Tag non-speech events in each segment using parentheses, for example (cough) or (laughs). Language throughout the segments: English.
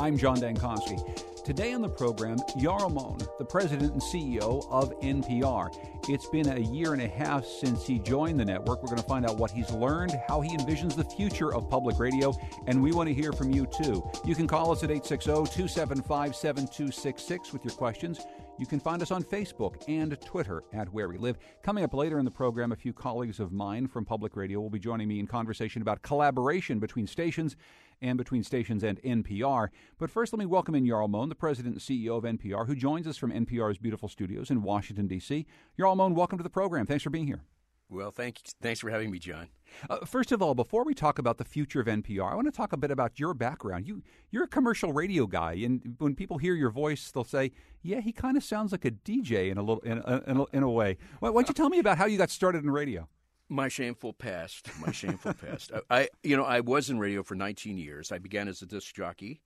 I'm John Dankosky. Today on the program, Jarl Mohn, the president and CEO of NPR. It's been a year and a half since he joined the network. We're going to find out what he's learned, how he envisions the future of public radio, and we want to hear from you too. You can call us at 860 275 7266 with your questions. You can find us on Facebook and Twitter at Where We Live. Coming up later in the program, a few colleagues of mine from public radio will be joining me in conversation about collaboration between stations and between stations and NPR. But first, let me welcome in Jarl Mohn, the president and CEO of NPR, who joins us from NPR's beautiful studios in Washington, D.C. Jarl Mohn, welcome to the program. Thanks for being here. Well, thank you. thanks for having me, John. Uh, first of all, before we talk about the future of NPR, I want to talk a bit about your background. You you're a commercial radio guy, and when people hear your voice, they'll say, "Yeah, he kind of sounds like a DJ in a little in a, in a, in a way." Why, why don't you tell me about how you got started in radio? My shameful past. My shameful past. (laughs) I, you know, I was in radio for 19 years. I began as a disc jockey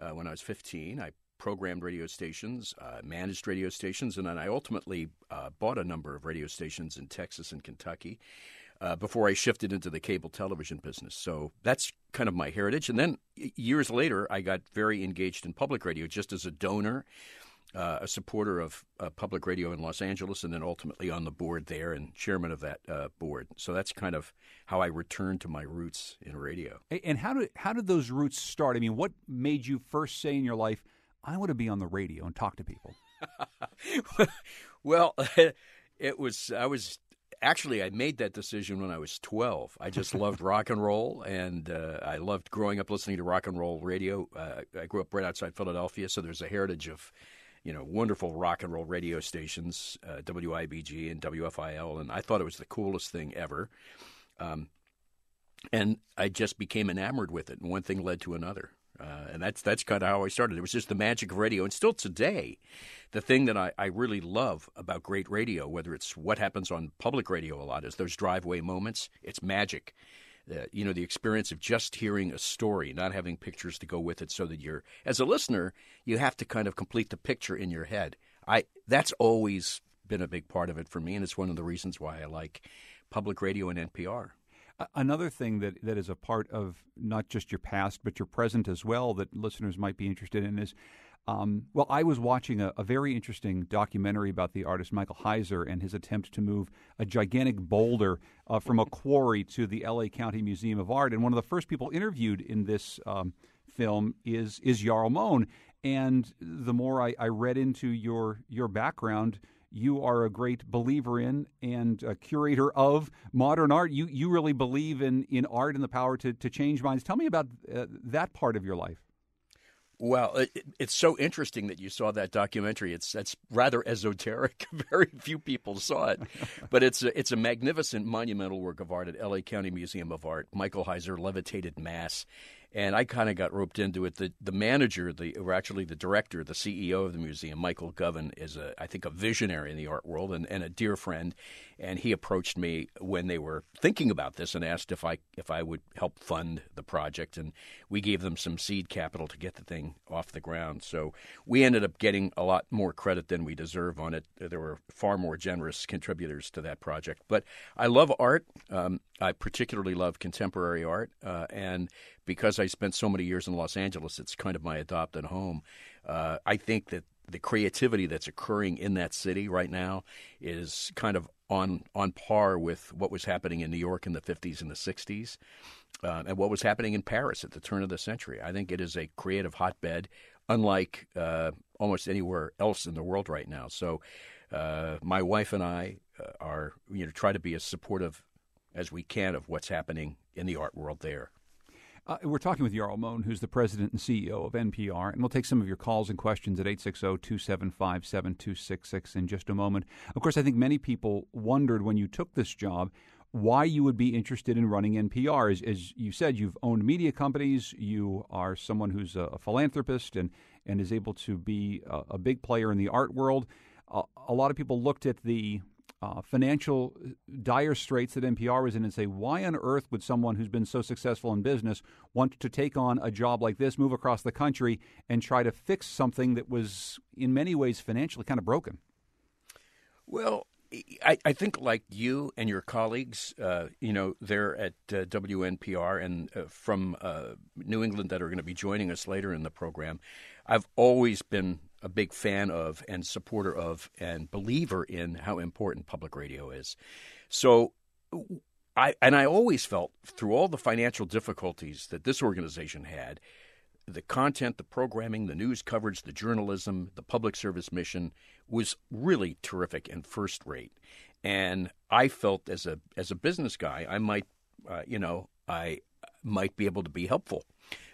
uh, when I was 15. I programmed radio stations, uh, managed radio stations, and then I ultimately uh, bought a number of radio stations in Texas and Kentucky. Uh, before I shifted into the cable television business. So that's kind of my heritage. And then years later, I got very engaged in public radio just as a donor uh, a supporter of uh, public radio in Los Angeles, and then ultimately on the board there and chairman of that uh, board. So that's kind of how I returned to my roots in radio. And how did how did those roots start? I mean, what made you first say in your life, "I want to be on the radio and talk to people"? (laughs) well, (laughs) it was I was actually I made that decision when I was 12. I just (laughs) loved rock and roll, and uh, I loved growing up listening to rock and roll radio. Uh, I grew up right outside Philadelphia, so there's a heritage of you know, wonderful rock and roll radio stations, uh, WIBG and WFIL, and I thought it was the coolest thing ever. Um, and I just became enamored with it, and one thing led to another. Uh, and that's that's kind of how I started. It was just the magic of radio, and still today, the thing that I, I really love about great radio, whether it's what happens on public radio a lot, is those driveway moments. It's magic uh, you know the experience of just hearing a story, not having pictures to go with it, so that you're as a listener, you have to kind of complete the picture in your head. I that's always been a big part of it for me, and it's one of the reasons why I like public radio and NPR. Another thing that, that is a part of not just your past, but your present as well, that listeners might be interested in is um, well, I was watching a, a, very interesting documentary about the artist Michael Heizer and his attempt to move a gigantic boulder uh, from a quarry to the LA County Museum of Art. And one of the first people interviewed in this um, film is is Jarl Mohn. And the more I, I, read into your your background, you are a great believer in and a curator of modern art. You you really believe in in art and the power to to change minds. Tell me about uh, that part of your life. Well, it, it's so interesting that you saw that documentary. It's that's rather (laughs) esoteric. (laughs) Very few people saw it, but it's a, it's a magnificent monumental work of art at L.A. County Museum of Art. Michael Heizer levitated mass, and I kind of got roped into it. The the manager, the or actually the director, the CEO of the museum, Michael Govan, is a I think a visionary in the art world and, and a dear friend. And he approached me when they were thinking about this and asked if I if I would help fund the project. And we gave them some seed capital to get the thing off the ground. So we ended up getting a lot more credit than we deserve on it. There were far more generous contributors to that project. But I love art. Um, I particularly love contemporary art, uh, and because I spent so many years in Los Angeles, it's kind of my adopted home. Uh, I think that the creativity that's occurring in that city right now is kind of on on par with what was happening in New York in the 50s and the 60s, uh, and what was happening in Paris at the turn of the century. I think it is a creative hotbed, unlike uh, almost anywhere else in the world right now. So, uh, my wife and I uh, are you know try to be as supportive as we can of what's happening in the art world there. Uh, we're talking with Jarl Mohn, who's the president and CEO of NPR, and we'll take some of your calls and questions at 860-275-7266 in just a moment. Of course, I think many people wondered when you took this job why you would be interested in running NPR. As, as you said, you've owned media companies. You are someone who's a, philanthropist and and is able to be a, a big player in the art world. Uh, a lot of people looked at the uh, financial dire straits that NPR was in and say, why on earth would someone who's been so successful in business want to take on a job like this, move across the country, and try to fix something that was in many ways financially kind of broken? Well, I, I think like you and your colleagues, uh, you know, they're at uh, WNPR and uh, from uh, New England that are going to be joining us later in the program. I've always been a big fan of and supporter of and believer in how important public radio is. So I and I always felt through all the financial difficulties that this organization had, the content, the programming, the news coverage, the journalism, the public service mission was really terrific and first rate. And I felt as a as a business guy, I might uh, you know, I might be able to be helpful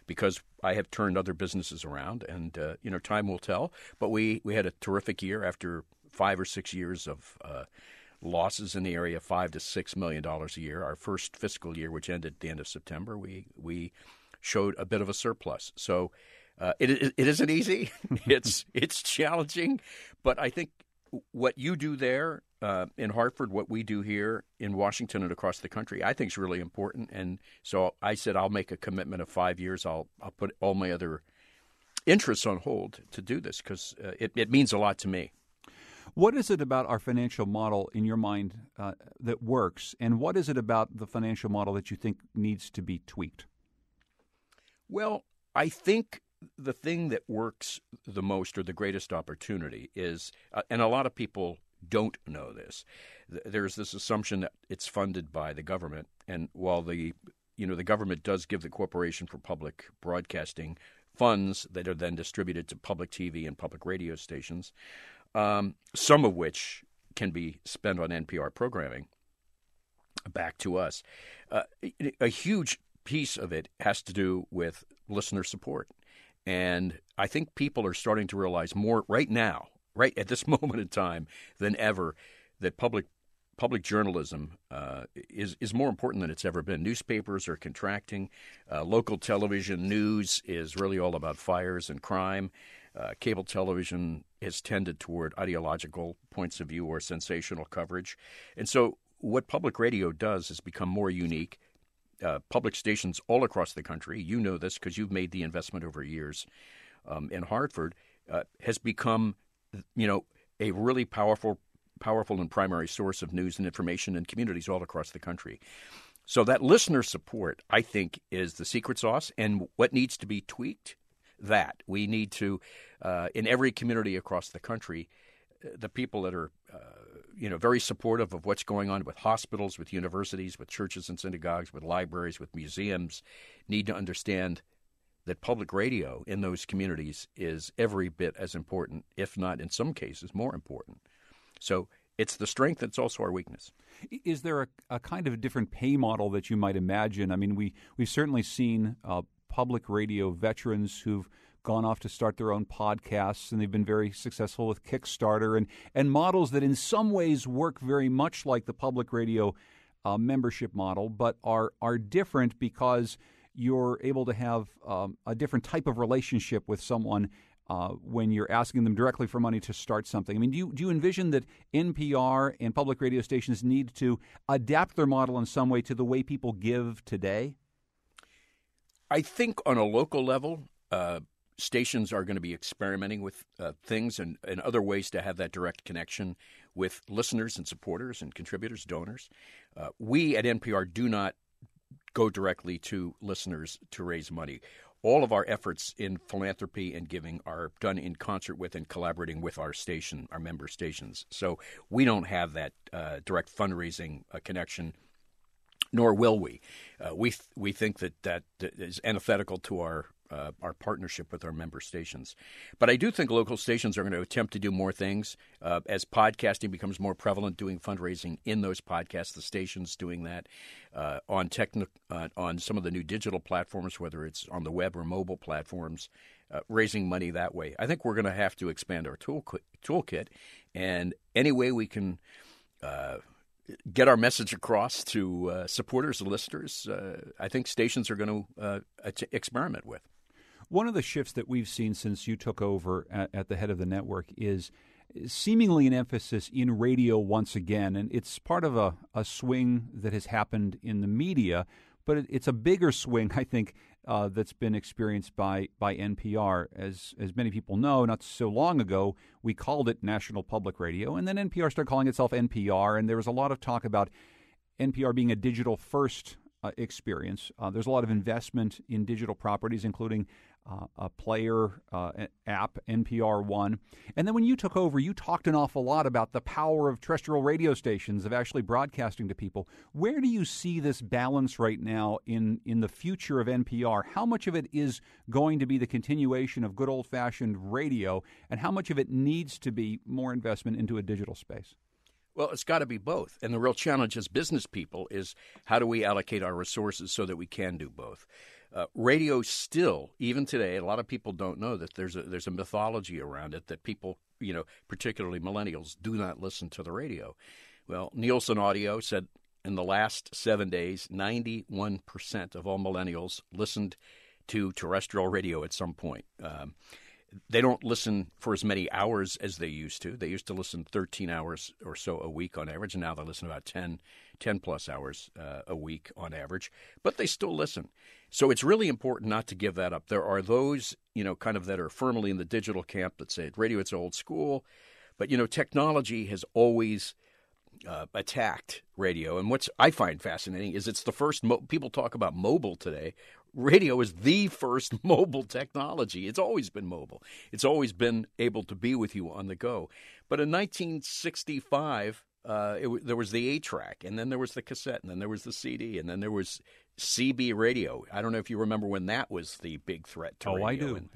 because I have turned other businesses around, and uh, you know, time will tell. But we we had a terrific year after five or six years of uh, losses in the area, of five to six million dollars a year. Our first fiscal year, which ended at the end of September, we we showed a bit of a surplus. So. Uh, it, it, isn't easy. (laughs) it's it's challenging, but I think what you do there uh, in Hartford, what we do here in Washington and across the country, I think is really important. And so I said I'll make a commitment of five years. I'll I'll put all my other interests on hold to do this because uh, it, it means a lot to me. What is it about our financial model in your mind uh, that works, and what is it about the financial model that you think needs to be tweaked? Well, I think the thing that works the most or the greatest opportunity is, uh, and a lot of people don't know this. There's this assumption that it's funded by the government, and while the you know the government does give the Corporation for Public Broadcasting funds that are then distributed to public TV and public radio stations, um, some of which can be spent on NPR programming back to us. Uh, a huge piece of it has to do with listener support. And I think people are starting to realize more right now right at this (laughs) moment in time than ever that public public journalism uh, is is more important than it's ever been. Newspapers are contracting. Uh, local television news is really all about fires and crime. Uh, cable television has tended toward ideological points of view or sensational coverage, and so what public radio does is become more unique. Uh, public stations all across the country, you know this because you've made the investment over years um, in Hartford, uh, has become you know, a really powerful, powerful and primary source of news and information in communities all across the country. So that listener support, I think, is the secret sauce. And what needs to be tweaked, that we need to, uh, in every community across the country, uh, the people that are, uh, you know, very supportive of what's going on with hospitals, with universities, with churches and synagogues, with libraries, with museums, need to understand that public radio in those communities is every bit as important, if not in some cases more important. So it's the strength, it's also our weakness. Is there a, a kind of different pay model that you might imagine? I mean, we, we've certainly seen uh, public radio veterans who've gone off to start their own podcasts, and they've been very successful with Kickstarter and, and models that in some ways work very much like the public radio uh, membership model, but are, are different because – you're able to have um, a different type of relationship with someone uh, when you're asking them directly for money to start something. I mean, do you, do you envision that NPR and public radio stations need to adapt their model in some way to the way people give today? I think on a local level, uh, stations are going to be experimenting with uh, things and, and other ways to have that direct connection with listeners and supporters and contributors, donors. Uh, we at NPR do not go directly to listeners to raise money. All of our efforts in philanthropy and giving are done in concert with and collaborating with our station, our member stations. So we don't have that uh, direct fundraising uh, connection, nor will we. Uh, we th- we think that that is antithetical to our uh, our partnership with our member stations. But I do think local stations are going to attempt to do more things uh, as podcasting becomes more prevalent. Doing fundraising in those podcasts, the stations doing that uh, on techni- uh, on some of the new digital platforms, whether it's on the web or mobile platforms, uh, raising money that way. I think we're going to have to expand our tool toolkit, and any way we can uh, get our message across to uh, supporters and listeners, uh, I think stations are going to uh, experiment with. One of the shifts that we've seen since you took over at, at the head of the network is seemingly an emphasis in radio once again. And it's part of a, a swing that has happened in the media, but it, it's a bigger swing, I think, uh, that's been experienced by, by NPR. As, as many people know, not so long ago, we called it National Public Radio, and then NPR started calling itself NPR, and there was a lot of talk about NPR being a digital first uh, experience. Uh, there's a lot of investment in digital properties, including uh, a player uh, app, NPR One. And then when you took over, you talked an awful lot about the power of terrestrial radio stations, of actually broadcasting to people. Where do you see this balance right now in, in the future of NPR? How much of it is going to be the continuation of good old fashioned radio, and how much of it needs to be more investment into a digital space? Well, it's got to be both. And the real challenge as business people is how do we allocate our resources so that we can do both? Uh, radio still, even today, a lot of people don't know that there's a there's a mythology around it that people, you know, particularly millennials, do not listen to the radio. Well, Nielsen Audio said in the last seven days, 91% of all millennials listened to terrestrial radio at some point. Um, they don't listen for as many hours as they used to. They used to listen 13 hours or so a week on average, and now they listen about 10, 10 plus hours uh, a week on average, but they still listen. So it's really important not to give that up. There are those, you know, kind of that are firmly in the digital camp that say radio it's old school, but you know, technology has always uh, attacked radio. And what's I find fascinating is it's the first mo- people talk about mobile today radio is the first (laughs) mobile technology. It's always been mobile. It's always been able to be with you on the go. But in 1965, uh, it, there was the eight track, and then there was the cassette, and then there was the CD, and then there was CB radio. I don't know if you remember when that was the big threat to oh, radio. I do. And,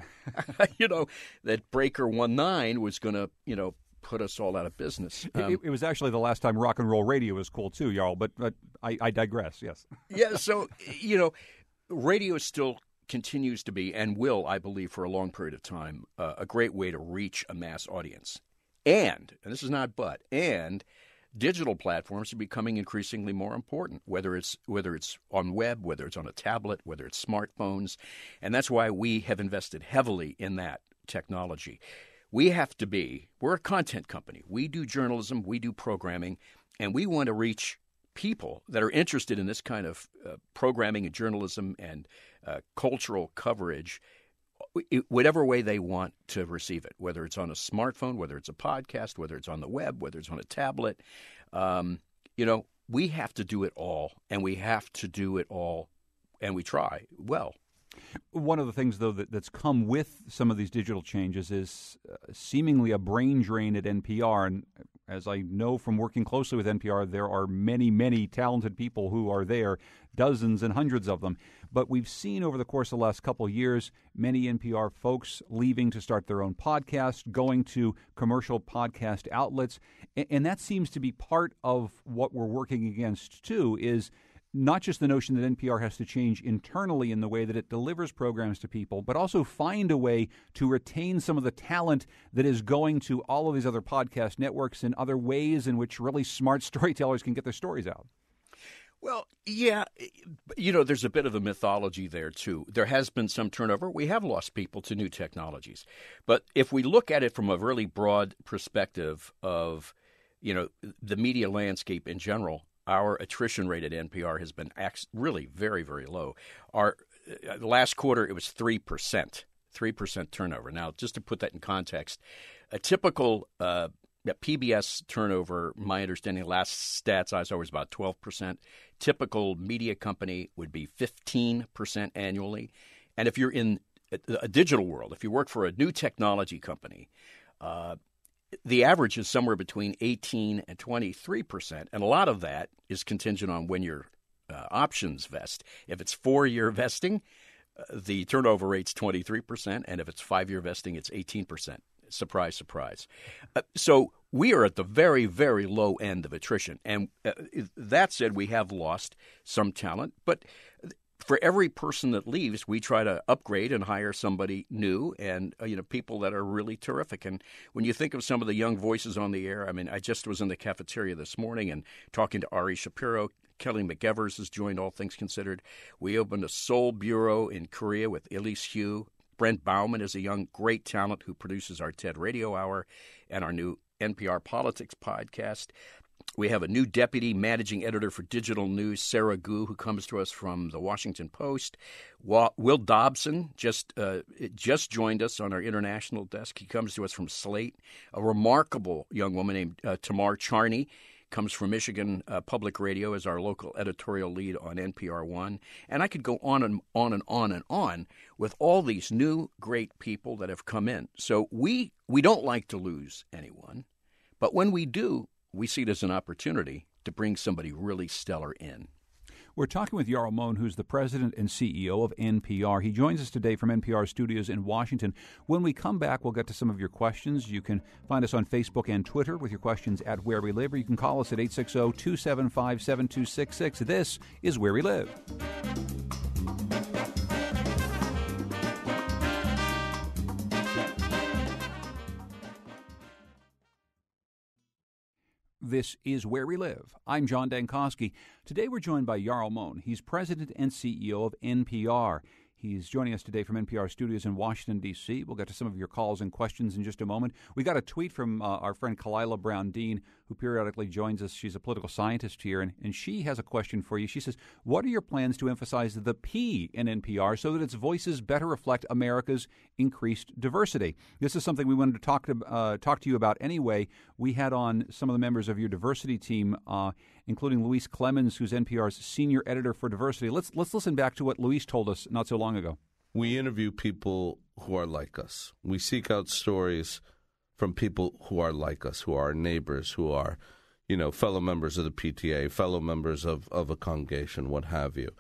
(laughs) you know that Breaker One Nine was going to, you know, put us all out of business. Um, it, it, was actually the last time rock and roll radio was cool too, Jarl. But, but I, I digress. Yes. (laughs) yeah. So you know, radio still continues to be and will, I believe, for a long period of time, uh, a great way to reach a mass audience. And, and this is not but, and digital platforms are becoming increasingly more important, whether it's whether it's on web, whether it's on a tablet, whether it's smartphones, and that's why we have invested heavily in that technology. We have to be we're a content company. We do journalism, we do programming, and we want to reach people that are interested in this kind of uh, programming and journalism and uh, cultural coverage, whatever way they want to receive it, whether it's on a smartphone, whether it's a podcast, whether it's on the web, whether it's on a tablet. Um, you know, we have to do it all, and we have to do it all, and we try well. One of the things, though, that, that's come with some of these digital changes is uh, seemingly a brain drain at NPR. And as I know from working closely with NPR, there are many, many talented people who are there, dozens and hundreds of them. But we've seen over the course of the last couple years many NPR folks leaving to start their own podcast, going to commercial podcast outlets, and that seems to be part of what we're working against too. Is not just the notion that NPR has to change internally in the way that it delivers programs to people, but also find a way to retain some of the talent that is going to all of these other podcast networks and other ways in which really smart (laughs) storytellers can get their stories out. Well, yeah, you know, there's a bit of a mythology there, too. There has been some turnover. We have lost people to new technologies. But if we look at it from a really broad perspective of, you know, the media landscape in general, our attrition rate at NPR has been really very, very low. Our uh, last quarter, it was 3%, 3% turnover. Now, just to put that in context, a typical uh, PBS turnover, my understanding, last stats I saw was about 12%. Typical media company would be 15% annually. And if you're in a digital world, if you work for a new technology company, uh, the average is somewhere between 18 and 23 percent, and a lot of that is contingent on when your uh, options vest. If it's four year vesting, uh, the turnover rate's 23 percent, and if it's five year vesting, it's 18 percent. Surprise, surprise. Uh, so we are at the very, very low end of attrition, and uh, that said, we have lost some talent, but for every person that leaves, we try to upgrade and hire somebody new, and uh, you know people that are really terrific. And when you think of some of the young voices on the air, I mean, I just was in the cafeteria this morning and talking to Ari Shapiro. Kelly McEvers has joined All Things Considered. We opened a Seoul bureau in Korea with Elise Hu. Brent Baughman is a young, great talent who produces our TED Radio Hour and our new NPR Politics podcast. We have a new deputy managing editor for digital news, Sara Goo, who comes to us from the Washington Post. Will Dobson just uh, just joined us on our international desk. He comes to us from Slate. A remarkable young woman named uh, Tamar Charney comes from Michigan uh, Public Radio as our local editorial lead on NPR One. And I could go on and on and on and on with all these new great people that have come in. So we we don't like to lose anyone, but when we do, we see it as an opportunity to bring somebody really stellar in. We're talking with Jarl Mohn, who's the president and CEO of NPR. He joins us today from NPR studios in Washington. When we come back, we'll get to some of your questions. You can find us on Facebook and Twitter with your questions at Where We Live, or you can call us at 860 275 7266. This is Where We Live. This is Where We Live. I'm John Dankosky. Today we're joined by Jarl Mohn. He's president and CEO of NPR. He's joining us today from NPR studios in Washington, D.C. We'll get to some of your calls and questions in just a moment. We got a tweet from uh, our friend Khalilah Brown Dean, who periodically joins us. She's a political scientist here, and, and she has a question for you. She says, What are your plans to emphasize the P in NPR so that its voices better reflect America's increased diversity? This is something we wanted to talk to, uh, talk to you about anyway. We had on some of the members of your diversity team. Uh, including Luis Clemens, who's NPR's senior editor for diversity. Let's let's listen back to what Luis told us not so long ago. We interview people who are like us. We seek out stories from people who are like us, who are neighbors, who are, you know, fellow members of the PTA, fellow members of, of a congregation, what have you.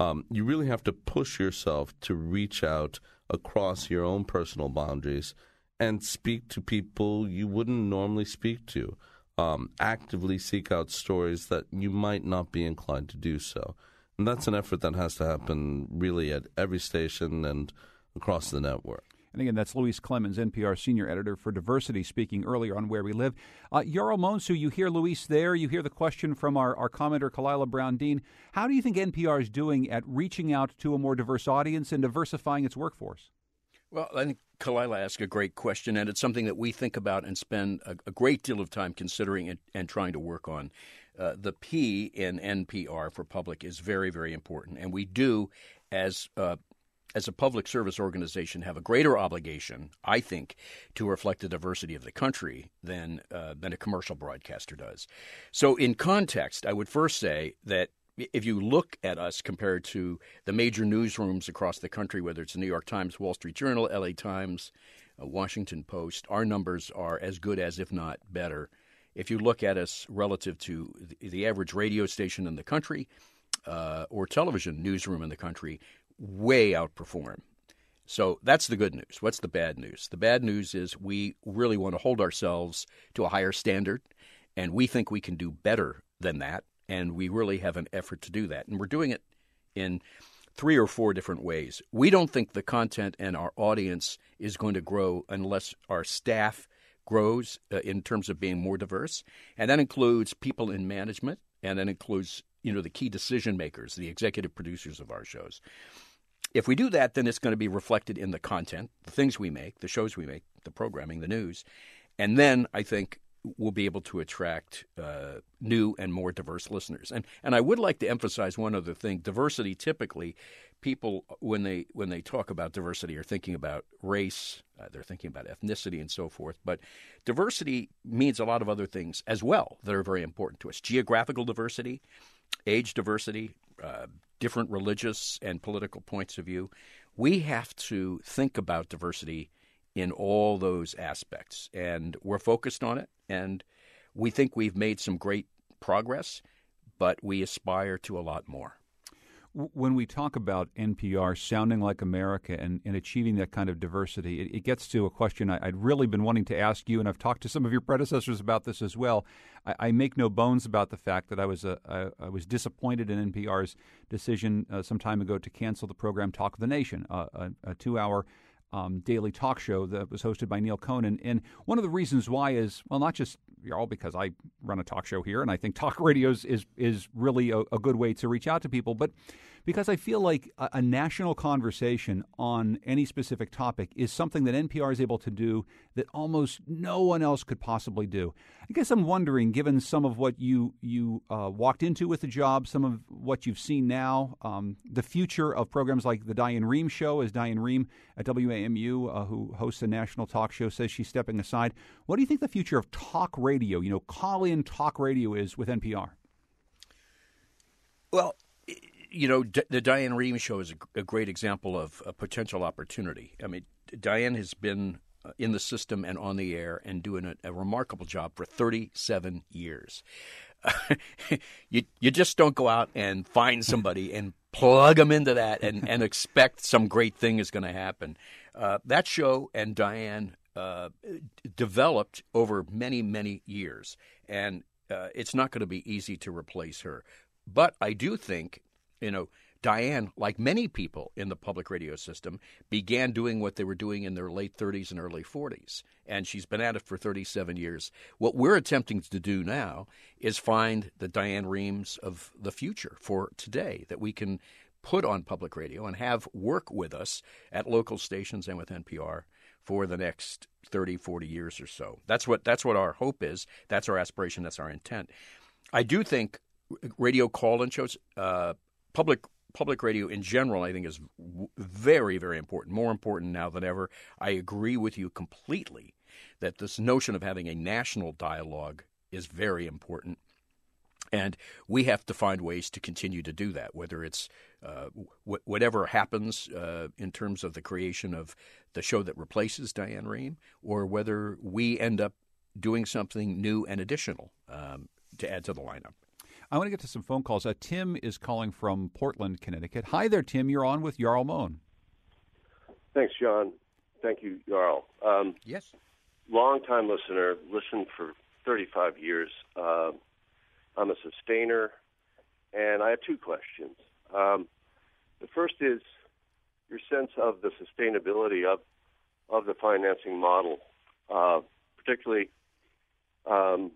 Um, you really have to push yourself to reach out across your own personal boundaries and speak to people you wouldn't normally speak to um, actively seek out stories that you might not be inclined to do so. And that's an effort that has to happen really at every station and across the network. And again, that's Luis Clemens, NPR senior editor for diversity, speaking earlier on Where We Live. Uh, Monsu, you hear Luis there. You hear the question from our, our commenter, Khalilah Brown Dean. How do you think NPR is doing at reaching out to a more diverse audience and diversifying its workforce? Well, I think Khalilah asked a great question, and it's something that we think about and spend a, a great deal of time considering and, and trying to work on. Uh, the P in NPR for public is very, very important, and we do, as uh, as a public service organization, have a greater obligation, I think, to reflect the diversity of the country than uh, than a commercial broadcaster does. So, in context, I would first say that if you look at us compared to the major newsrooms across the country, whether it's the New York Times, Wall Street Journal, LA Times, uh, Washington Post, our numbers are as good as, if not better. If you look at us relative to the, the average radio station in the country uh, or television newsroom in the country, way outperform. So that's the good news. What's the bad news? The bad news is we really want to hold ourselves to a higher standard, and we think we can do better than that and we really have an effort to do that. And we're doing it in three or four different ways. We don't think the content and our audience is going to grow unless our staff grows uh, in terms of being more diverse, and that includes people in management, and that includes you know the key decision makers, the executive producers of our shows. If we do that, then it's going to be reflected in the content, the things we make, the shows we make, the programming, the news, and then I think will be able to attract uh, new and more diverse listeners. And and I would like to emphasize one other thing: diversity. Typically, people when they when they talk about diversity are thinking about race, uh, they're thinking about ethnicity and so forth. But diversity means a lot of other things as well that are very important to us: geographical diversity, age diversity, uh, different religious and political points of view. We have to think about diversity in all those aspects. And we're focused on it, and we think we've made some great progress, but we aspire to a lot more. when we talk about NPR sounding like America and, and achieving that kind of diversity, it, it gets to a question I, would really been wanting to ask you, and I've talked to some of your predecessors about this as well. I, I make no bones about the fact that I was a, I, I was disappointed in NPR's decision uh, some time ago to cancel the program Talk of the Nation, uh, a, a two-hour um, daily talk show that was hosted by Neil Conan. And one of the reasons why is, well, not just y'all, because I run a talk show here and I think talk (laughs) radio is, is, really a, a good way to reach out to people, but because I feel like a, a, national conversation on any specific topic is something that NPR is able to do that almost no one else could possibly do. I guess I'm wondering, given some of what you you uh, walked into with the job, some of what you've seen now, um, the future of programs like the Diane Rehm Show, as Diane Rehm at WAMU, uh, who hosts a national talk show, says she's stepping aside. What do you think the future of talk radio, you know, call-in talk radio, is with NPR? Well, you know, D- the Diane Rehm show is a, great example of a potential opportunity. I mean, Diane has been uh, in the system and on the air and doing a, a remarkable job for 37 years. (laughs) you you just don't go out and find somebody and plug them into that and, and expect some great thing is going to happen. Uh, that show and Diane uh, developed over many many years, and uh, it's not going to be easy to replace her. But I do think you know, Diane, like many people in the public radio system, began doing what they were doing in their late 30s and early 40s. And she's been at it for 37 years. What we're attempting to do now is find the Diane Rehms of the future for today that we can put on public radio and have work with us at local stations and with NPR for the next 30, 40 years or so. That's what that's what our hope is. That's our aspiration. That's our intent. I do think radio call-in shows, uh, public public radio in general, I think, is very, very important, more important now than ever. I agree with you completely that this notion of having a national dialogue is very important. And we have to find ways to continue to do that, whether it's uh, w- whatever happens uh, in terms of the creation of the show that replaces Diane Rehm, or whether we end up doing something new and additional um, to add to the lineup. I want to get to some phone calls. Uh, Tim is calling from Portland, Connecticut. Hi there, Tim. You're on with Jarl Mohn. Thanks, John. Thank you, Jarl. Um, yes. Long time listener, listened for 35 years. Uh, I'm a sustainer, and I have two questions. Um, the first is your sense of the sustainability of of the financing model, uh, particularly um,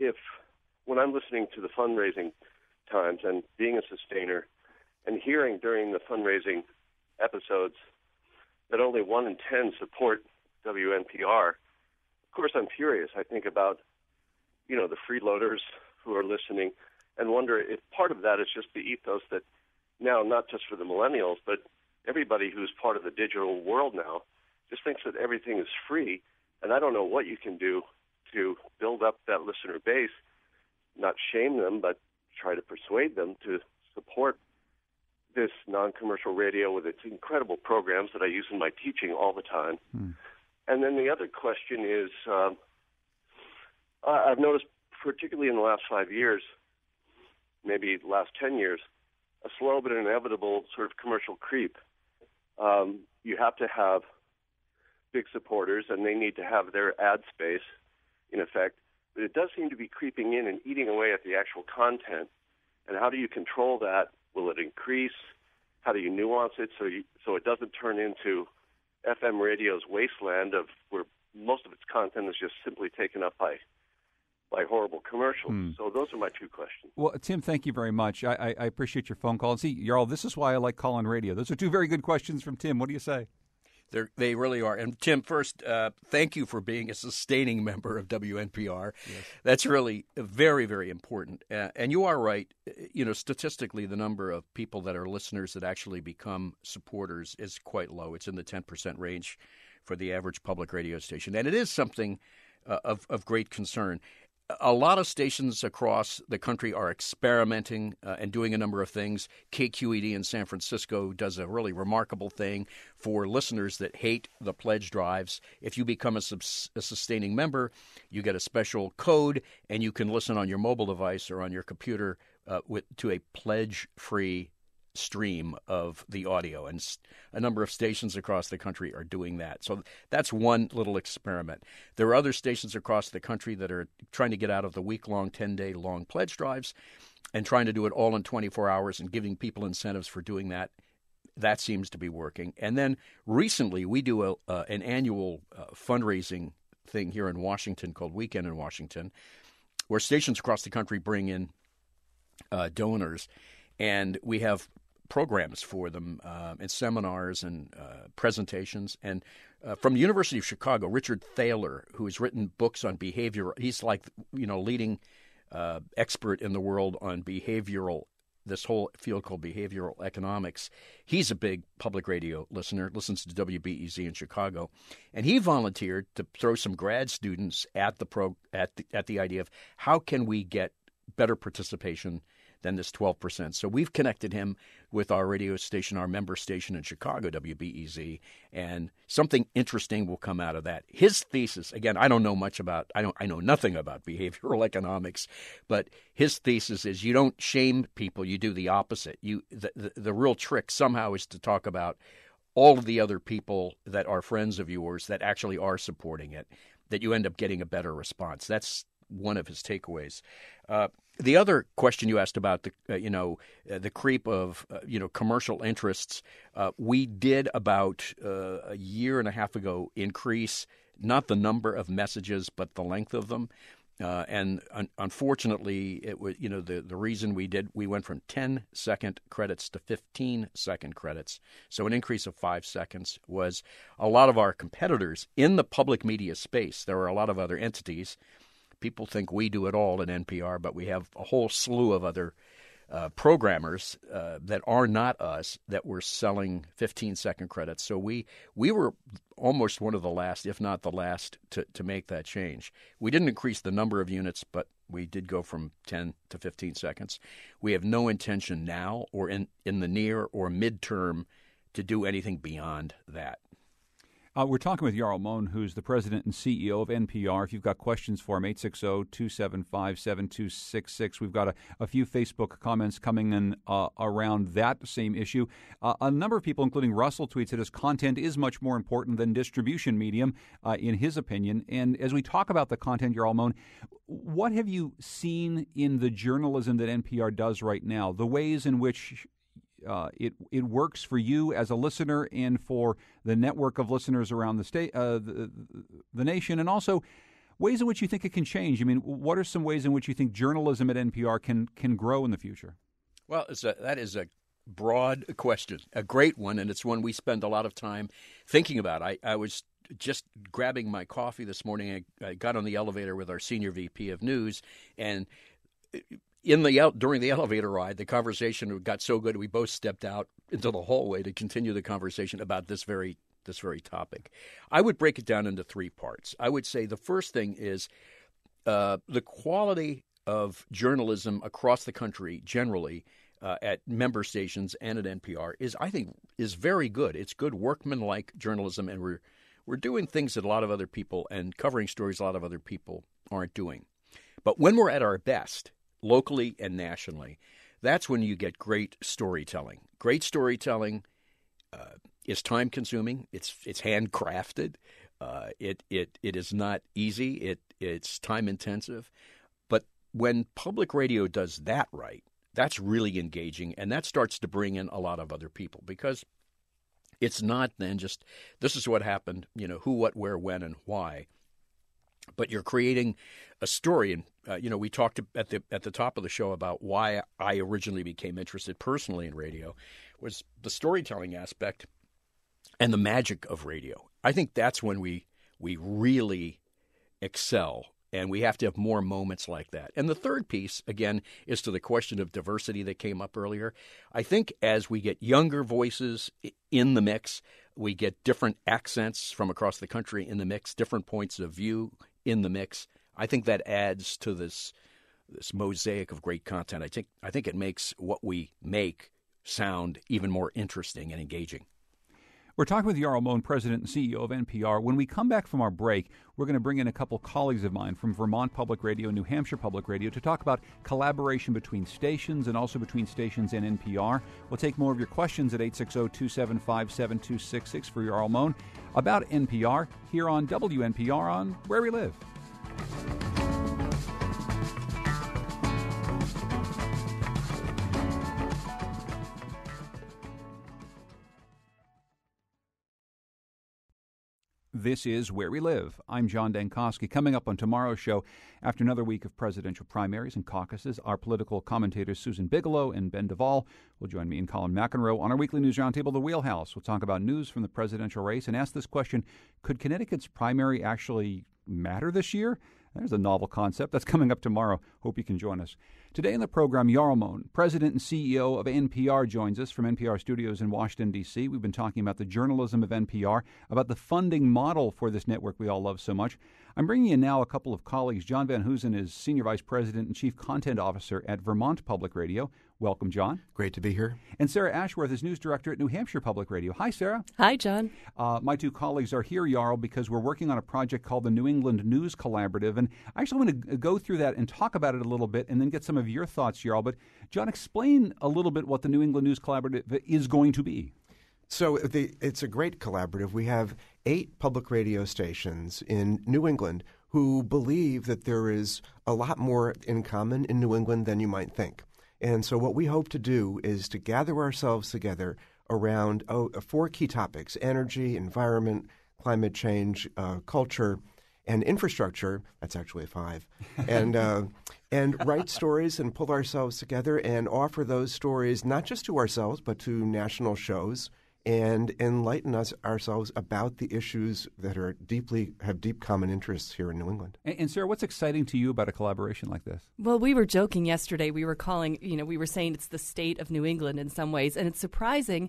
if when I'm listening to the fundraising times and being a sustainer and hearing during the fundraising episodes that only one in ten support WNPR, of course I'm furious. I think about, you know, the freeloaders who are listening and wonder if part of that is just the ethos that now, not just for the millennials, but everybody who's part of the digital world now just thinks that everything is free. And I don't know what you can do to build up that listener base not shame them, but try to persuade them to support this non-commercial radio with its incredible programs that I use in my teaching all the time. Hmm. And then the other question is, um, I've noticed, particularly in the last five years, maybe the last ten years, a slow but inevitable sort of commercial creep. Um, you have to have big supporters, and they need to have their ad space, in effect but it does seem to be creeping in and eating away at the actual content. And how do you control that? Will it increase? How do you nuance it so you, so it doesn't turn into FM radio's wasteland of where most of its content is just simply taken up by by horrible commercials. Hmm. So those are my two questions. Well, Tim, thank you very much. I, I, I appreciate your phone call. And see, Jarl, this is why I like calling radio. Those are two very good questions from Tim. What do you say? They're, they really are. And Tim, first, uh, thank you for being a sustaining member of WNPR. Yes. That's really very, very important. Uh, and you are right. You know, statistically, the number of people that are listeners that actually become supporters is quite low. It's in the 10% range for the average public radio station. And it is something uh, of, of great concern a lot of stations across the country are experimenting uh, and doing a number of things. KQED in San Francisco does a really remarkable thing for listeners that hate the pledge drives. If you become a, subs- a, sustaining member, you get a special code and you can listen on your mobile device or on your computer uh, with, to a pledge free stream of the audio, and a number of stations across the country are doing that. So that's one little experiment. There are other stations across the country that are trying to get out of the week long, 10 day long pledge drives and trying to do it all in 24 hours and giving people incentives for doing that. That seems to be working. And then recently, we do a, uh, an annual uh, fundraising thing here in Washington called Weekend in Washington, where stations across the country bring in uh, donors, and we have programs for them uh, and seminars and uh, presentations. And uh, from the University of Chicago, Richard Thaler, who has written books on behavior, he's like you know leading uh, expert in the world on behavioral. This whole field called behavioral economics. He's a big public radio listener, listens to WBEZ in Chicago, and he volunteered to throw some grad students at the pro at the, at the idea of how can we get better participation than this 12%. So we've connected him with our radio station, our member station in Chicago, WBEZ, and something interesting will come out of that. His thesis, again, I don't know much about, I don't, I know nothing about (laughs) behavioral economics, but his thesis is you don't shame people, you do the opposite. You, the, the, the real trick somehow is to talk about all of the other people that are friends of yours that actually are supporting it, that you end up getting a better response. That's one of his takeaways. Uh, the other question you asked about the uh, you know uh, the creep of uh, you know commercial interests, uh, we did about uh, a year and a half ago increase not the number of messages but the length of them. and un- unfortunately, it was you know the, the reason we did we went from 10 second credits to 15 second credits, so an increase of five seconds was a lot of our competitors in the public media space. There are a lot of other entities People think we do it all at NPR, but we have a whole slew of other uh, programmers uh, that are not us that were selling 15 second credits. So we we were almost one of the last, if not the last, to, to make that change. We didn't increase the number of units, but we did go from 10 to 15 seconds. We have no intention now or in, in the near or midterm to do anything beyond that. Uh, we're talking with Jarl Mohn, who's the president and CEO of NPR. If you've got questions for him, 860 275 7266. We've got a, a, few Facebook comments coming in uh, around that same issue. Uh, a number of people, including Russell, tweets that his content is much more important than distribution medium, uh, in his opinion. And as we talk about the content, Jarl Mohn, what have you seen in the journalism that NPR does right now? The ways in which uh, it it works for you as a listener and for the network of listeners around the state, uh, the, the nation, and also ways in which you think it can change. I mean, what are some ways in which you think journalism at NPR can can grow in the future? Well, a, that is a broad question, a great one, and it's one we spend a lot of time thinking about. I, I was just grabbing my coffee this morning. I, I got on the elevator with our senior VP of news, and in the during the elevator ride, the conversation got so good we both stepped out into the hallway to continue the conversation about this very this very topic. I would break it down into three parts. I would say the first thing is uh, the quality of journalism across the country generally. Uh, at member stations and at NPR is, I think, is very good. It's good workmanlike journalism, and we're we're doing things that a lot of other people and covering stories a lot of other people aren't doing. But when we're at our best, locally and nationally, that's when you get great storytelling. Great storytelling uh, is time consuming. It's it's handcrafted. Uh, it it it is not easy. It it's time intensive. But when public radio does that right, that's really engaging, and that starts to bring in a lot of other people because it's not then just this is what happened. You know who, what, where, when, and why but you're creating a story. And uh, you know, we talked at the at the top of the show about why I originally became interested personally in radio was the storytelling aspect and the magic of radio. I think that's when we we really excel and we have to have more moments like that. And the third piece, again, is to the question of diversity that came up earlier. I think as we get younger voices in the mix, we get different accents from across the country in the mix, different points of view in the mix. I think that adds to this this mosaic of great content. I think I think it makes what we make sound even more interesting and engaging. We're talking with Jarl Mohn, President and CEO of NPR. When we come back from our break, we're going to bring in a couple colleagues of mine from Vermont Public Radio and New Hampshire Public Radio to talk about collaboration between stations and also between stations and NPR. We'll take more of your questions at 860 275 7266 for Jarl Mohn about NPR here on WNPR on Where We Live. This is Where We Live. I'm John Dankosky. Coming up on tomorrow's show, after another week of presidential primaries and caucuses, our political commentators Susan Bigelow and Ben Duvall will join me and Colin McEnroe on our weekly news roundtable, The Wheelhouse. We'll talk about news from the presidential race and ask this question Could Connecticut's primary actually matter this year? There's a novel concept that's coming up tomorrow. Hope you can join us. Today in the program, Jarl President and CEO of NPR, joins us from NPR studios in Washington, D.C. We've been talking about the journalism of NPR, about the funding model for this network we all love so much. I'm bringing in now a couple of colleagues. John Van Hoesen is Senior Vice President and Chief Content Officer at Vermont Public Radio. Welcome, John. Great to be here. And Sarah Ashworth is News Director at New Hampshire Public Radio. Hi, Sarah. Hi, John. Uh, my two colleagues are here, Jarl, because we're working on a project called the New England News Collaborative. And I actually want to go through that and talk about it a little bit and then get some of your thoughts, Jarl. But, John, explain a little bit what the New England News Collaborative is going to be. So the, it's a great collaborative. We have eight public radio stations in New England who believe that there is a lot more in common in New England than you might think. And so, what we hope to do is to gather ourselves together around oh, four key topics energy, environment, climate change, uh, culture, and infrastructure. That's actually five. (laughs) And, uh, and write stories and pull ourselves together and offer those stories not just to ourselves, but to national shows and enlighten us ourselves about the issues that are deeply have deep common interests here in New England. And, and, Sarah, what's exciting to you about a collaboration like this? Well, we were joking yesterday. We were calling, you know, we were saying it's the state of New England in some ways, and it's surprising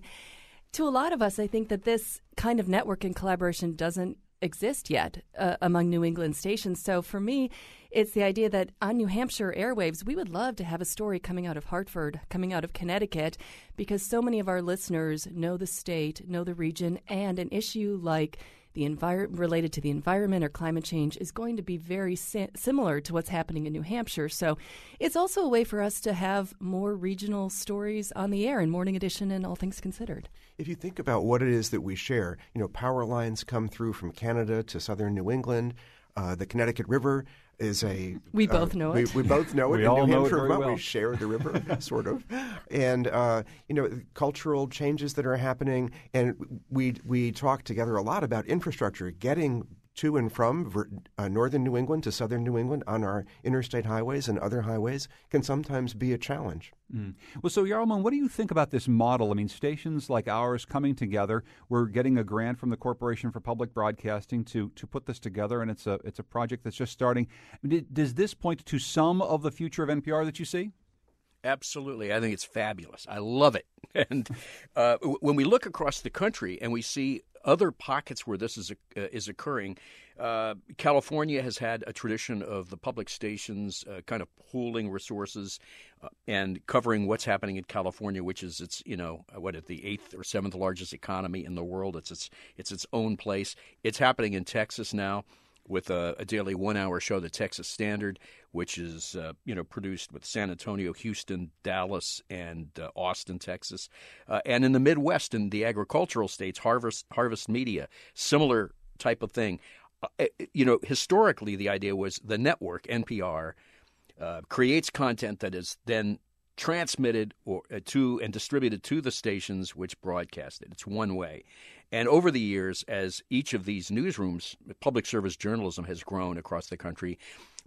to a lot of us. I think that this kind of network and collaboration doesn't exist yet uh, among New England stations. So for me, it's the idea that on New Hampshire airwaves, we would love to have a story coming out of Hartford, coming out of Connecticut, because so many of our listeners know the state, know the region, and an issue like the environment related to the environment or climate change is going to be very si- similar to what's happening in New Hampshire. So it's also a way for us to have more regional stories on the air in Morning Edition and All Things Considered. If you think about what it is that we share, you know, power lines come through from Canada to southern New England. Uh, the Connecticut River is a. We uh, both know we, it. We both know (laughs) it. we in all New know Hampshire, it very well. We share the river, (laughs) sort of, and uh, you know cultural changes that are happening, and we we talk together a lot about infrastructure, getting to and from uh, northern New England to southern New England on our interstate highways and other highways can sometimes be a challenge. Mm. Well, so Jarl Mohn, what do you think about this model? I mean, stations like ours coming together. We're getting a grant from the Corporation for Public Broadcasting to to put this together, and it's a it's a project that's just starting. Does this point to some of the future of NPR that you see? Absolutely. I think it's fabulous. I love it. (laughs) And uh, when we look across the country and we see other pockets where this is uh, is occurring, uh, California has had a tradition of the public stations uh, kind of pooling resources uh, and covering what's happening in California, which is its you know what at the eighth or seventh largest economy in the world. It's its it's its own place. It's happening in Texas now with a, a daily one-hour show, the Texas Standard, which is uh, you know produced with San Antonio, Houston, Dallas, and uh, Austin, Texas, uh, and in the Midwest in the agricultural states, Harvest Harvest Media, similar type of thing. Uh, you know, historically, the idea was the network NPR uh, creates content that is then transmitted or uh, to and distributed to the stations which broadcast it. It's one way. And over the years, as each of these newsrooms, public service journalism has grown across the country,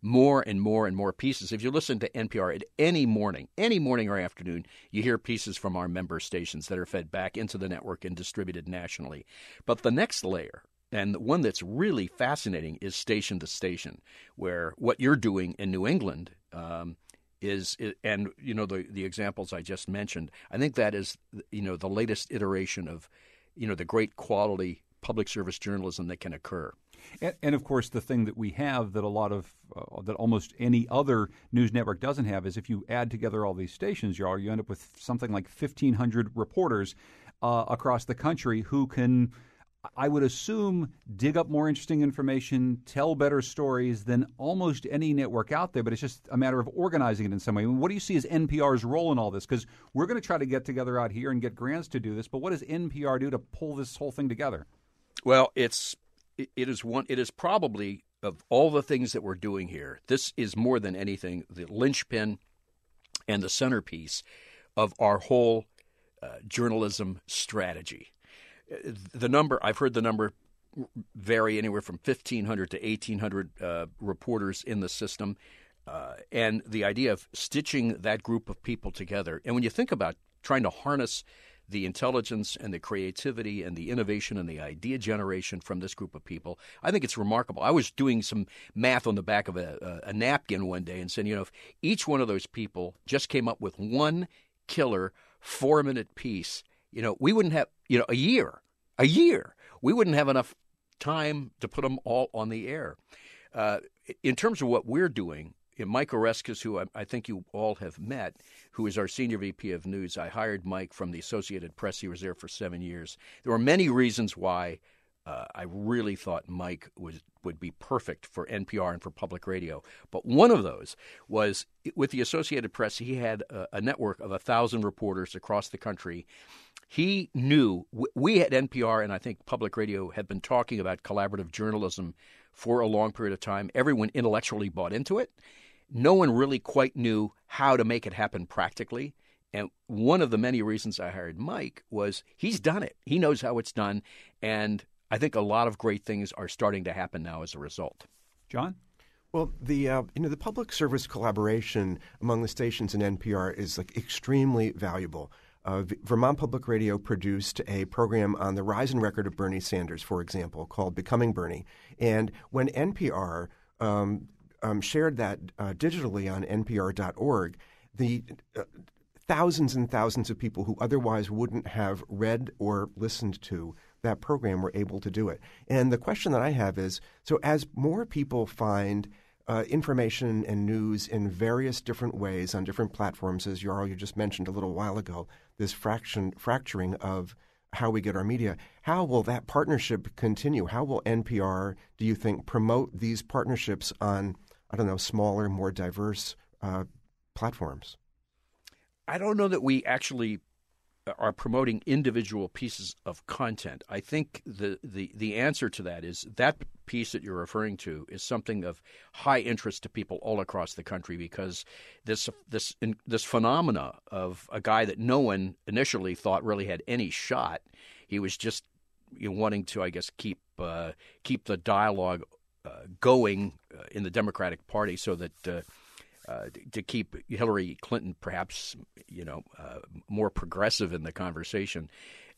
more and more and more pieces. If you listen to NPR at any morning, any morning or afternoon, you hear pieces from our member stations that are fed back into the network and distributed nationally. But the next layer, and the one that's really fascinating, is station to station, where what you're doing in New England um, is, and you know the the examples I just mentioned. I think that is you know the latest iteration of you know the great quality public service journalism that can occur. And, and, of course, the thing that we have that a lot of uh, that almost any other news network doesn't have is if you add together all these stations, you are you end up with something like fifteen hundred reporters uh, across the country who can I would assume dig up more interesting information, tell better stories than almost any network out there, but it's just a matter of organizing it in some way. I mean, what do you see as NPR's role in all this? Because we're going to try to get together out here and get grants to do this, but what does NPR do to pull this whole thing together? Well, it's it is one. It is probably of all the things that we're doing here. This is more than anything the linchpin and the centerpiece of our whole uh, journalism strategy the number I've heard the number vary anywhere from 1,500 to 1,800 uh, reporters in the system. Uh, and the idea of stitching that group of people together. And when you think about trying to harness the intelligence and the creativity and the innovation and the idea generation from this group of people, I think it's remarkable. I was doing some math on the back of a, a napkin one day and saying, you know, if each one of those people just came up with one killer four minute piece, you know, we wouldn't have, you know, a year, a year, we wouldn't have enough time to put them all on the air. Uh, in terms of what we're doing, Mike Oreskes, who I, I, think you all have met, who is our senior VP of news, I hired Mike from the Associated Press. He was there for seven years. There were many reasons why uh, I really thought Mike was would be perfect for NPR and for public radio. But one of those was with the Associated Press. He had a, a network of a thousand reporters across the country. He knew we at NPR and I think public radio had been talking about collaborative journalism for a long period of time. Everyone intellectually bought into it. No one really quite knew how to make it happen practically. And one of the many reasons I hired Mike was he's done it. He knows how it's done. And I think a lot of great things are starting to happen now as a result. John? Well, the uh, you know the public service collaboration among the stations in NPR is like extremely valuable. Uh, Vermont Public Radio produced a program on the rise and record of Bernie Sanders, for example, called "Becoming Bernie." And when NPR um, um, shared that uh, digitally on NPR.org, the uh, thousands and thousands of people who otherwise wouldn't have read or listened to that program were able to do it. And the question that I have is so as more people find uh, information and news in various different ways on different platforms, as Jarl you just mentioned a little while ago, this fraction, fracturing of how we get our media. How will that partnership continue? How will NPR, do you think, promote these partnerships on, I don't know, smaller, more diverse uh, platforms? I don't know that we actually are promoting individual pieces of content. I think the, the, the answer to that is that piece that you're referring to is something of high interest to people all across the country because this this this phenomena of a guy that no one initially thought really had any shot. He was just you know, wanting to, I guess, keep uh, keep the dialogue uh, going uh, in the Democratic Party so that uh, to keep Hillary Clinton perhaps you know uh, more progressive in the conversation.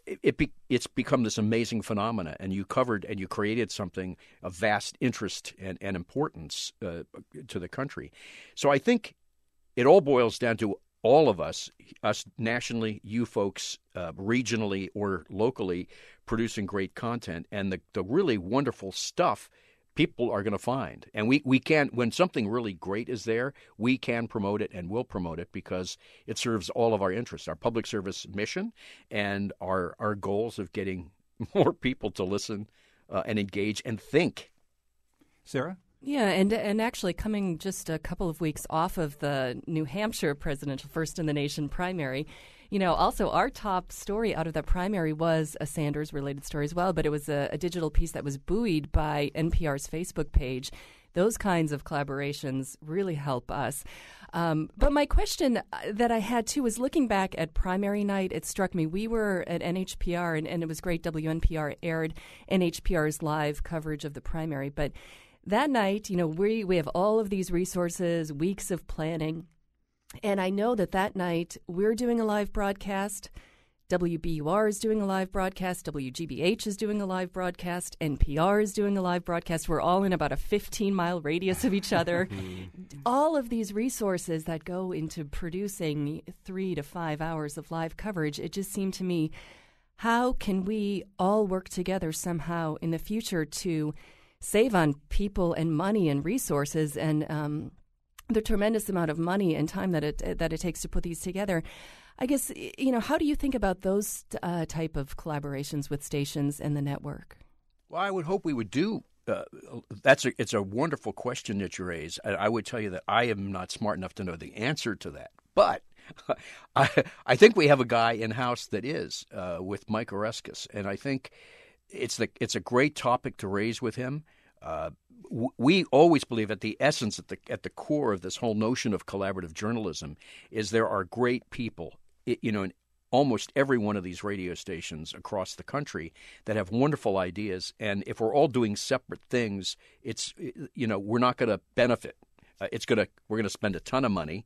It, it be, it's become this amazing phenomena, and you covered and you created something of vast interest and, and importance uh, to the country. So I think it all boils down to all of us, us nationally, you folks uh, regionally or locally, producing great content, and the the really wonderful stuff people are going to find. And we, we can, when something really great is there, we can promote it and will promote it because it serves all of our interests, our public service mission and our, our goals of getting (laughs) more people to listen uh, and engage and think. Sarah? Yeah, and and actually coming just a couple of weeks off of the New Hampshire presidential first in the nation primary, you know, also our top story out of that primary was a Sanders related story as well, but it was a, a digital piece that was buoyed by NPR's Facebook page. Those kinds of collaborations really help us. Um, but my question uh, that I had too was looking back at primary night, it struck me. We were at NHPR, and, and it was great. WNPR aired NHPR's live coverage of the primary. But that night, you know, we, we have all of these resources, weeks of planning. And I know that that night we're doing a live broadcast. WBUR is doing a live broadcast. WGBH is doing a live broadcast. NPR is doing a live broadcast. We're all in about a 15 mile radius of each other. (laughs) all of these resources that go into producing three to five hours of live coverage, it just seemed to me how can we all work together somehow in the future to save on people and money and resources and um, the tremendous amount of money and time that it that it takes to put these together. I guess you know how do you think about those uh, type of collaborations with stations and the network? Well, I would hope we would do. Uh, that's a it's a wonderful question that you raise. I, I would tell you that I am not smart enough to know the answer to that, but (laughs) I, I think we have a guy in house that is uh, with Mike Oreskes, and I think it's the it's a great topic to raise with him. Uh, we always believe at the essence, at the at the core of this whole notion of collaborative journalism, is there are great people, you know, in almost every one of these radio stations across the country that have wonderful ideas. And if we're all doing separate things, it's you know we're not going to benefit. Uh, it's to we're going to spend a ton of money,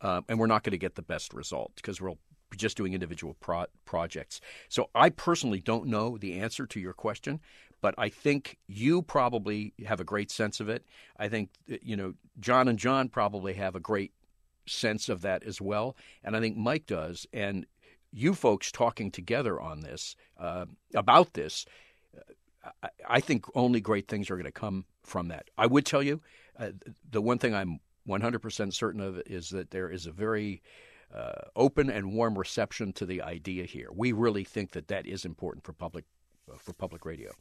uh, and we're not going to get the best result because we're just doing individual pro- projects. So I personally don't know the answer to your question, but I think you probably have a great sense of it. I think you know John and John probably have a great sense of that as well, and I think Mike does. And you folks talking together on this uh, about this, uh, I think only great things are going to come from that. I would tell you uh, the one thing I'm 100% certain of is that there is a very uh, open and warm reception to the idea here. We really think that that is important for public uh, for public radio.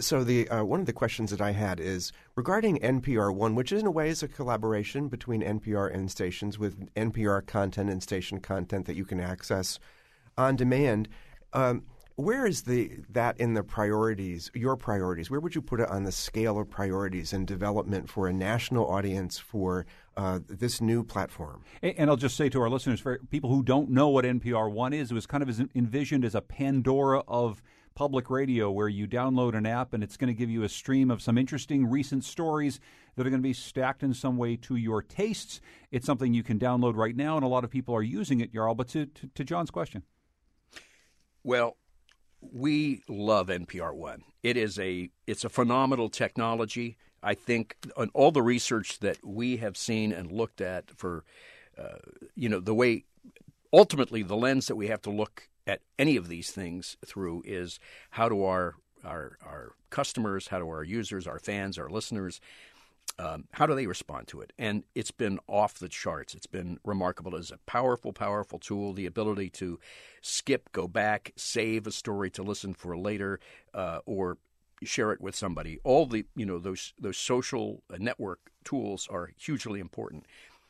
So the uh, one of the questions that I had is regarding NPR One, which in a way is a collaboration between NPR and stations with NPR content and station content that you can access on demand. Um, where is the that in the priorities, your priorities? Where would you put it on the scale of priorities and development for a national audience for uh, this new platform? And I'll just say to our listeners, for people who don't know what NPR One is, it was kind of envisioned as a Pandora of public radio where you download an app and it's going to give you a stream of some interesting recent stories that are going to be stacked in some way to your tastes. It's something you can download right now, and a lot of people are using it, Jarl. But to, to, to John's question. Well, we love NPR One. It is a it's a phenomenal technology. I think on all the research that we have seen and looked at for, uh, you know, the way ultimately the lens that we have to look at any of these things through is how do our our our customers, how do our users, our fans, our listeners um, how do they respond to it? And it's been off the charts. It's been remarkable. It's a powerful, powerful tool. The ability to skip, go back, save a story to listen for later, uh, or share it with somebody. All the you know those those social network tools are hugely important.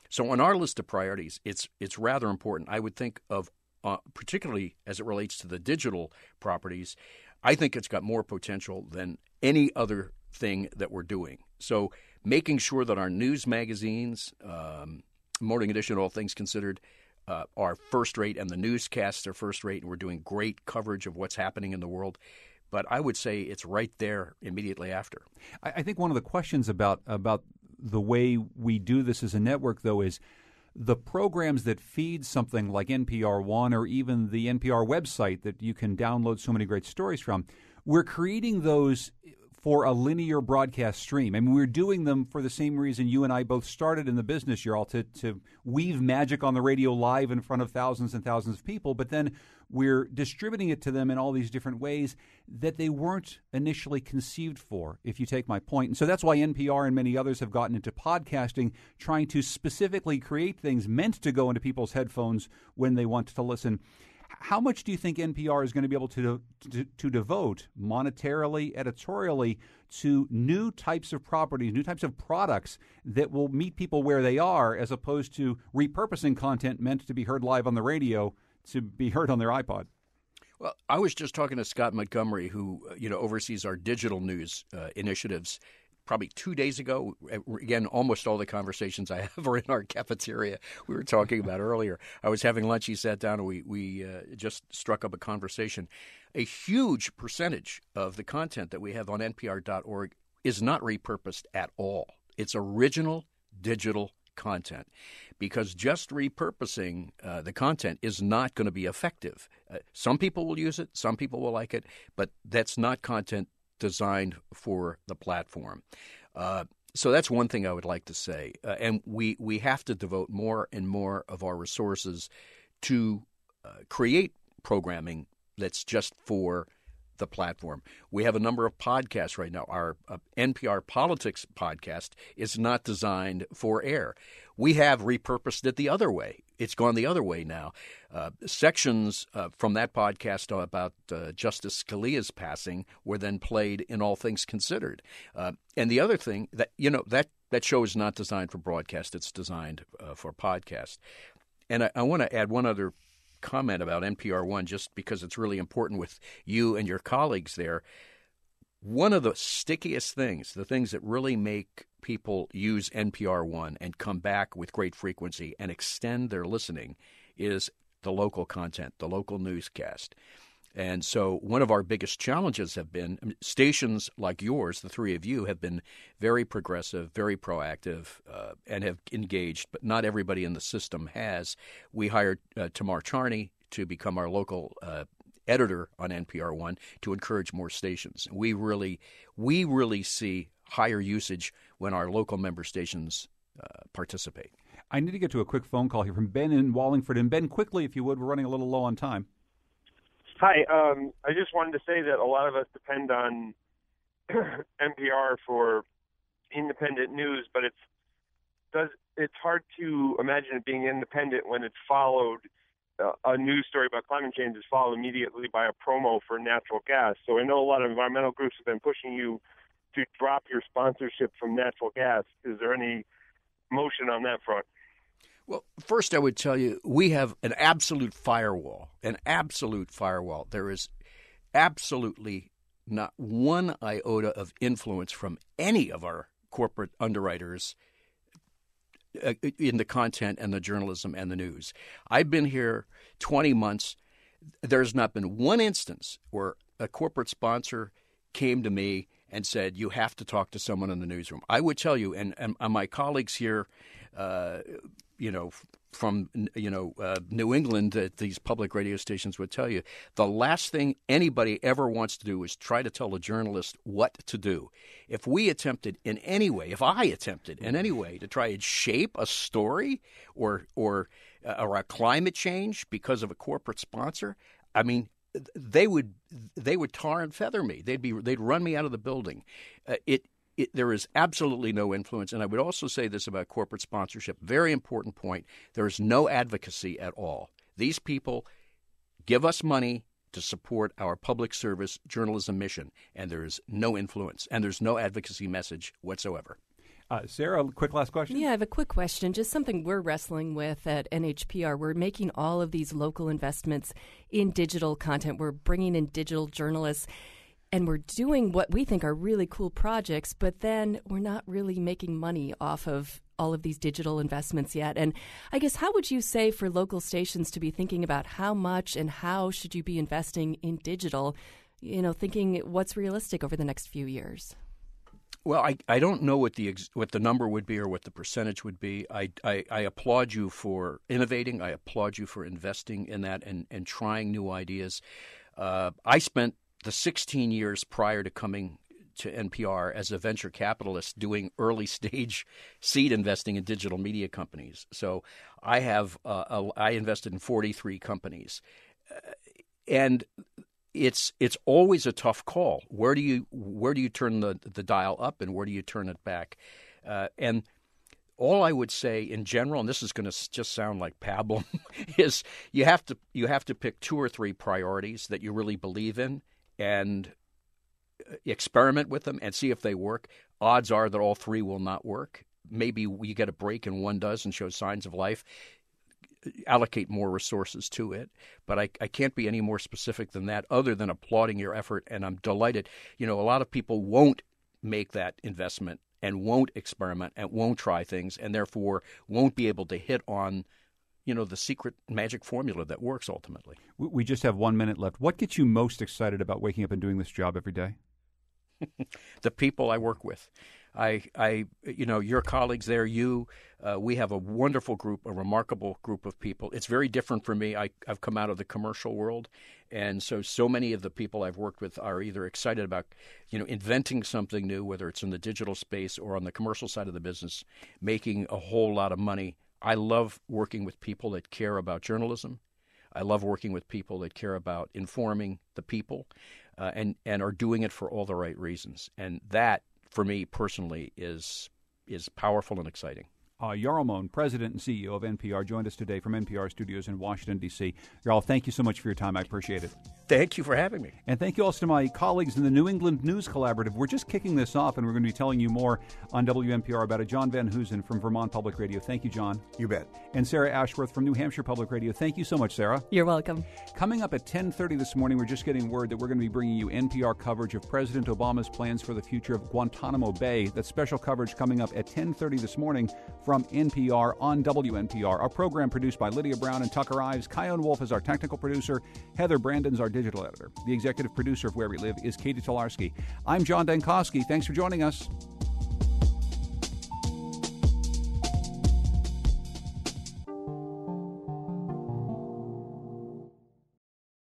So on our list of priorities, it's it's rather important. I would think of uh, particularly as it relates to the digital properties. I think it's got more potential than any other thing that we're doing. So making sure that our news magazines, um, Morning Edition, All Things Considered, uh, are first rate and the newscasts are first rate, and we're doing great coverage of what's happening in the world. But I would say it's right there immediately after. I, think one of the questions about about the way we do this as a network, though, is the programs that feed something like NPR One or even the NPR website that you can download so many great stories from. We're creating those for a linear broadcast stream. I mean, we're doing them for the same reason you and I both started in the business, Jarl, to, to weave magic on the radio live in front of thousands and thousands of people, but then we're distributing it to them in all these different ways that they weren't initially conceived for, if you take my point. And so that's why NPR and many others have gotten into podcasting, trying to specifically create things meant to go into people's headphones when they want to listen. How much do you think NPR is going to be able to, to, to devote monetarily, editorially to new types of properties, new types of products that will meet people where they are, as opposed to repurposing content meant to be heard live on the radio to be heard on their iPod? Well, I was just talking to Scott Montgomery, who you know oversees our digital news uh, initiatives, probably two days ago. Again, almost all the conversations I (laughs) have are in our cafeteria. We were talking about earlier. I was having lunch. He sat down, and we we uh, just struck up a conversation. A huge percentage of the content that we have on NPR.org is not repurposed at all. It's original digital content because just repurposing uh, the content is not going to be effective. Uh, some people will use it, some people will like it, but that's not content designed for the platform. Uh, so that's one thing I would like to say, uh, and we we have to devote more and more of our resources to uh, create programming that's just for the platform. We have a number of podcasts right now. Our uh, NPR Politics podcast is not designed for air. We have repurposed it the other way. It's gone the other way now. Uh, sections uh, from that podcast about uh, Justice Scalia's passing were then played in All Things Considered. Uh, and the other thing that you know that that show is not designed for broadcast; it's designed uh, for podcast. And I, I want to add one other comment about NPR One, just because it's really important with you and your colleagues there. One of the stickiest things, the things that really make people use NPR One and come back with great frequency and extend their listening, is the local content, the local newscast. And so, one of our biggest challenges have been um, stations like yours, the three of you, have been very progressive, very proactive, uh, and have engaged, but not everybody in the system has. We hired uh, Tamar Charney to become our local uh, editor on NPR One to encourage more stations. We really, we really see higher usage when our local member stations uh, participate. I need to get to a quick phone call here from Ben in Wallingford. And Ben, quickly, if you would, we're running a little low on time. Hi. Um, I just wanted to say that a lot of us depend on (clears throat) NPR for independent news, but it's does it's hard to imagine it being independent when it's followed uh, a news story about climate change is followed immediately by a promo for natural gas. So I know a lot of environmental groups have been pushing you to drop your sponsorship from natural gas. Is there any motion on that front? Well, first, I would tell you we have an absolute firewall, an absolute firewall. There is absolutely not one iota of influence from any of our corporate underwriters uh, in the content and the journalism and the news. I've been here 20 months. There's not been one instance where a corporate sponsor came to me and said, You have to talk to someone in the newsroom. I would tell you, and, and my colleagues here, uh, you know, from you know uh, New England that these public radio stations would tell you the last thing anybody ever wants to do is try to tell a journalist what to do. If we attempted in any way, if I attempted in any way to try and shape a story or or uh, or a climate change because of a corporate sponsor, I mean they would they would tar and feather me. They'd be they'd run me out of the building. Uh, it it, there is absolutely no influence. And I would also say this about corporate sponsorship very important point there is no advocacy at all. These people give us money to support our public service journalism mission, and there is no influence and there's no advocacy message whatsoever. Uh, Sarah, quick last question. Yeah, I have a quick question. Just something we're wrestling with at NHPR. We're making all of these local investments in digital content. We're bringing in digital journalists and we're doing what we think are really cool projects, but then we're not really making money off of all of these digital investments yet. And I guess how would you say for local stations to be thinking about how much and how should you be investing in digital? You know, thinking what's realistic over the next few years. Well, I, I don't know what the what the number would be or what the percentage would be. I, I, I applaud you for innovating. I applaud you for investing in that and, and trying new ideas. Uh, I spent the 16 years prior to coming to NPR as a venture capitalist doing early stage (laughs) seed investing in digital media companies. So I have uh, a, I invested in 43 companies, uh, and it's it's always a tough call. Where do you where do you turn the the dial up and where do you turn it back? Uh, and all I would say in general, and this is going to just sound like pablum, (laughs) is you have to you have to pick two or three priorities that you really believe in and uh, experiment with them and see if they work. Odds are that all three will not work. Maybe you get a break and one does and shows signs of life. Allocate more resources to it, but I, I can't be any more specific than that, other than applauding your effort. And I'm delighted. You know, a lot of people won't make that investment and won't experiment and won't try things, and therefore won't be able to hit on you know the secret magic formula that works ultimately. We just have one minute left. What gets you most excited about waking up and doing this job every day? (laughs) the people I work with. I, I, you know, your colleagues there, you, uh, we have a wonderful group, a remarkable group of people. It's very different for me. I, I've come out of the commercial world, and so so many of the people I've worked with are either excited about, you know, inventing something new, whether it's in the digital space or on the commercial side of the business, making a whole lot of money I love working with people that care about journalism. I love working with people that care about informing the people uh, and, and are doing it for all the right reasons. And that, for me personally, is, is powerful and exciting. Uh, Jarl Mohn, President and CEO of NPR, joined us today from NPR studios in Washington, D.C. Jarl, thank you so much for your time. I appreciate it. Thank you for having me. And thank you also to my colleagues in the New England News Collaborative. We're just kicking this off, and we're going to be telling you more on WNPR about it. John Van Hoesen from Vermont Public Radio. Thank you, John. You bet. And Sarah Ashworth from New Hampshire Public Radio. Thank you so much, Sarah. You're welcome. Coming up at 10:30 this morning, we're just getting word that we're going to be bringing you NPR coverage of President Obama's plans for the future of Guantanamo Bay. That special coverage coming up at 10:30 this morning from NPR on WNPR. Our program produced by Lydia Brown and Tucker Ives. Chion Wolf is our technical producer. Heather Brandon's our digital editor. The executive producer of Where We Live is Catie Talarski. I'm John Dankosky. Thanks for joining us.